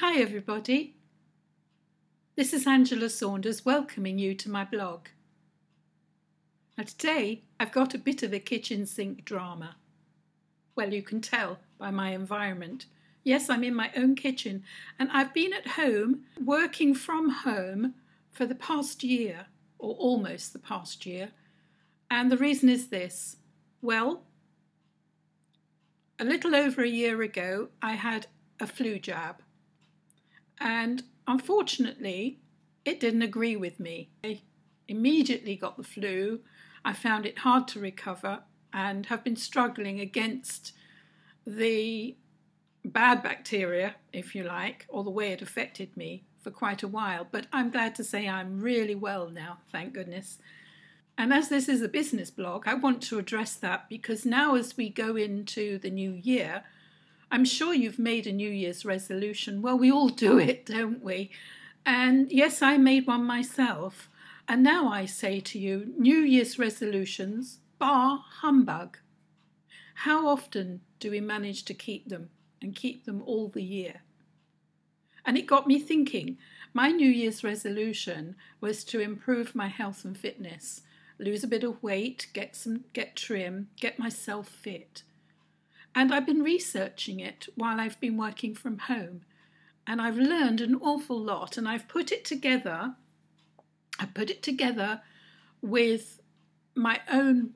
Hi, everybody. This is Angela Saunders welcoming you to my blog. Now, today I've got a bit of a kitchen sink drama. Well, you can tell by my environment. Yes, I'm in my own kitchen, and I've been at home working from home for the past year, or almost the past year. And the reason is this well, a little over a year ago, I had a flu jab. And unfortunately, it didn't agree with me. I immediately got the flu. I found it hard to recover and have been struggling against the bad bacteria, if you like, or the way it affected me for quite a while. But I'm glad to say I'm really well now, thank goodness. And as this is a business blog, I want to address that because now, as we go into the new year, I'm sure you've made a New Year's resolution. Well, we all do it, don't we? And yes, I made one myself. And now I say to you, New Year's resolutions, bah humbug. How often do we manage to keep them and keep them all the year? And it got me thinking. My New Year's resolution was to improve my health and fitness, lose a bit of weight, get some get trim, get myself fit. And I've been researching it while I've been working from home. And I've learned an awful lot and I've put it together. I put it together with my own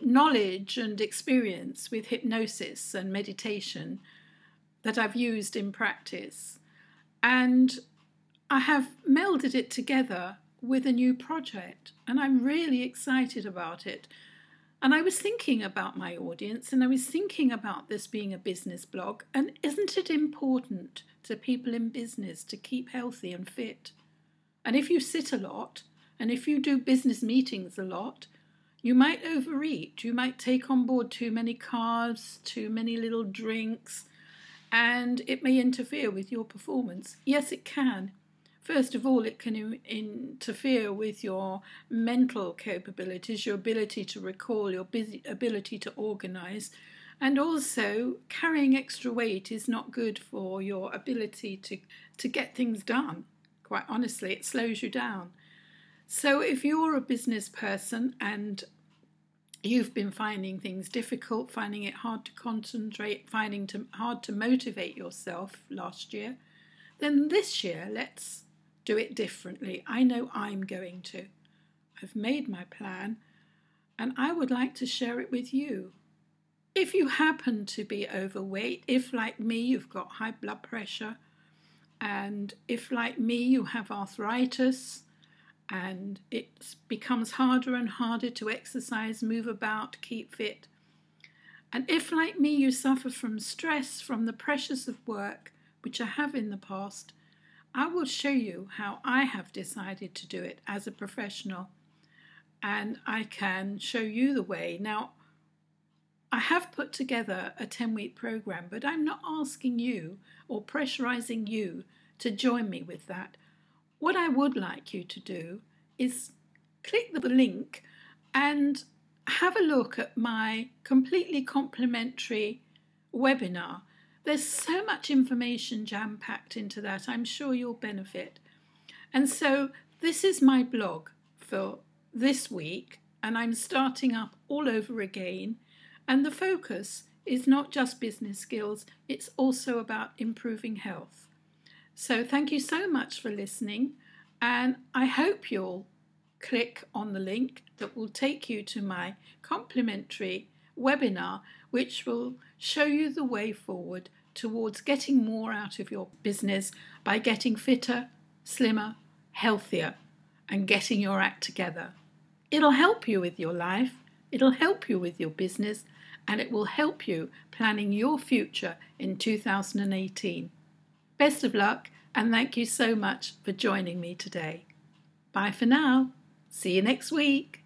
knowledge and experience with hypnosis and meditation that I've used in practice. And I have melded it together with a new project, and I'm really excited about it and I was thinking about my audience and I was thinking about this being a business blog. And isn't it important to people in business to keep healthy and fit? And if you sit a lot and if you do business meetings a lot, you might overeat. You might take on board too many carbs, too many little drinks, and it may interfere with your performance. Yes, it can. First of all, it can interfere with your mental capabilities, your ability to recall, your ability to organize. And also, carrying extra weight is not good for your ability to, to get things done. Quite honestly, it slows you down. So, if you're a business person and you've been finding things difficult, finding it hard to concentrate, finding to, hard to motivate yourself last year, then this year let's do it differently. I know I'm going to. I've made my plan and I would like to share it with you. If you happen to be overweight, if like me you've got high blood pressure, and if like me you have arthritis, and it becomes harder and harder to exercise, move about, keep fit, and if like me you suffer from stress from the pressures of work, which I have in the past, I will show you how I have decided to do it as a professional and I can show you the way. Now, I have put together a 10 week program, but I'm not asking you or pressurizing you to join me with that. What I would like you to do is click the link and have a look at my completely complimentary webinar there's so much information jam packed into that. I'm sure you'll benefit. And so, this is my blog for this week, and I'm starting up all over again. And the focus is not just business skills, it's also about improving health. So, thank you so much for listening, and I hope you'll click on the link that will take you to my complimentary webinar, which will show you the way forward towards getting more out of your business by getting fitter, slimmer, healthier, and getting your act together. It'll help you with your life, it'll help you with your business, and it will help you planning your future in 2018. Best of luck, and thank you so much for joining me today. Bye for now. See you next week.